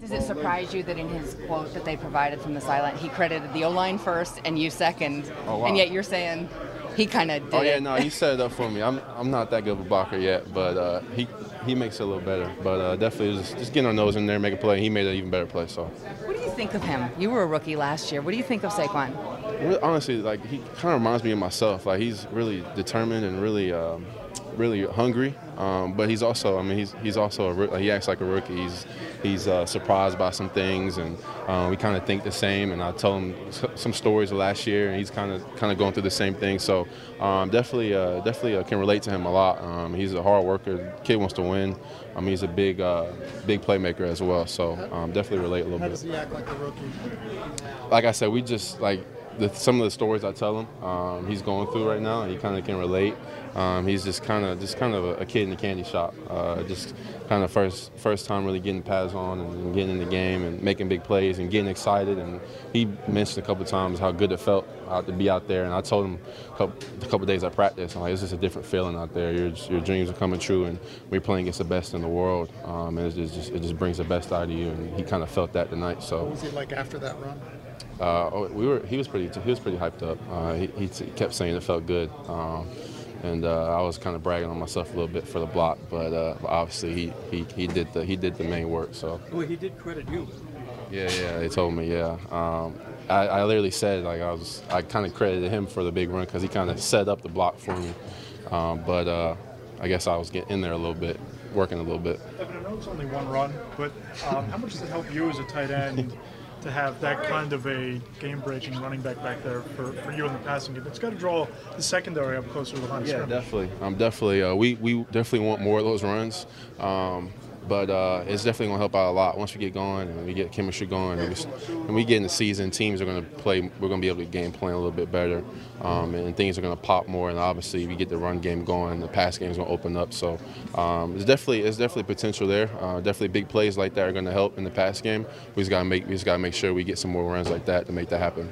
Does it surprise you that in his quote that they provided from the sideline, he credited the O line first and you second, Oh, wow. and yet you're saying he kind of did Oh yeah, it? no, he set it up for me. I'm I'm not that good of a blocker yet, but uh, he he makes it a little better. But uh, definitely just, just getting our nose in there, make a play. He made an even better play. So What do you think of him? You were a rookie last year. What do you think of Saquon? Honestly, like he kind of reminds me of myself. Like he's really determined and really, um, really hungry. Um, but he's also, I mean, he's he's also a, he acts like a rookie. He's he's uh, surprised by some things, and uh, we kind of think the same. And I tell him some stories of last year, and he's kind of kind of going through the same thing. So um, definitely, uh, definitely uh, can relate to him a lot. Um, he's a hard worker. Kid wants to win. I mean, he's a big uh, big playmaker as well. So um, definitely relate a little How bit does he act like a rookie? like I said, we just like the, some of the stories I tell him. Um, he's going through right now, and he kind of can relate. Um, he's just kind of just kind of a, a kid in the candy shop. Uh, just kind of first first time really getting pads on and, getting in the game and making big plays and getting excited. And he mentioned a couple times how good it felt out to be out there. And I told him a couple, a couple days I practiced, I'm like, it's just a different feeling out there. Your, your dreams are coming true, and we're playing against the best in the world. Um, and it just it just brings the best out of you. And he kind of felt that tonight. So. What was he like after that run? Uh, oh, we were. He was pretty. He was pretty hyped up. Uh, he, he kept saying it felt good, um, and uh, I was kind of bragging on myself a little bit for the block. But uh, obviously, he, he, he did the he did the main work. So Well, he did credit you. yeah, yeah. They told me. Yeah. Um, I, I literally said like I was. I kind of credited him for the big run because he kind of set up the block for me. Um, but uh, I guess I was getting in there a little bit, working a little bit. Evan, I know it's only one run, but um, how much does it help you as a tight end to have that kind of a game-breaking running back back there for, for you in the passing game? It's got to draw the secondary up closer to the line of Yeah, scrimmage. definitely. Um, definitely. Uh, we we definitely want more of those runs, um, but uh, it's definitely gonna help out a lot once we get going and we get chemistry going and we, and we get in the season. Teams are gonna play. We're gonna be able to game plan a little bit better, um, and things are gonna pop more. And obviously, if we get the run game going. The pass game is gonna open up. So um, it's definitely it's definitely potential there. Uh, definitely big plays like that are gonna help in the pass game. We just gotta make we just gotta make sure we get some more runs like that to make that happen.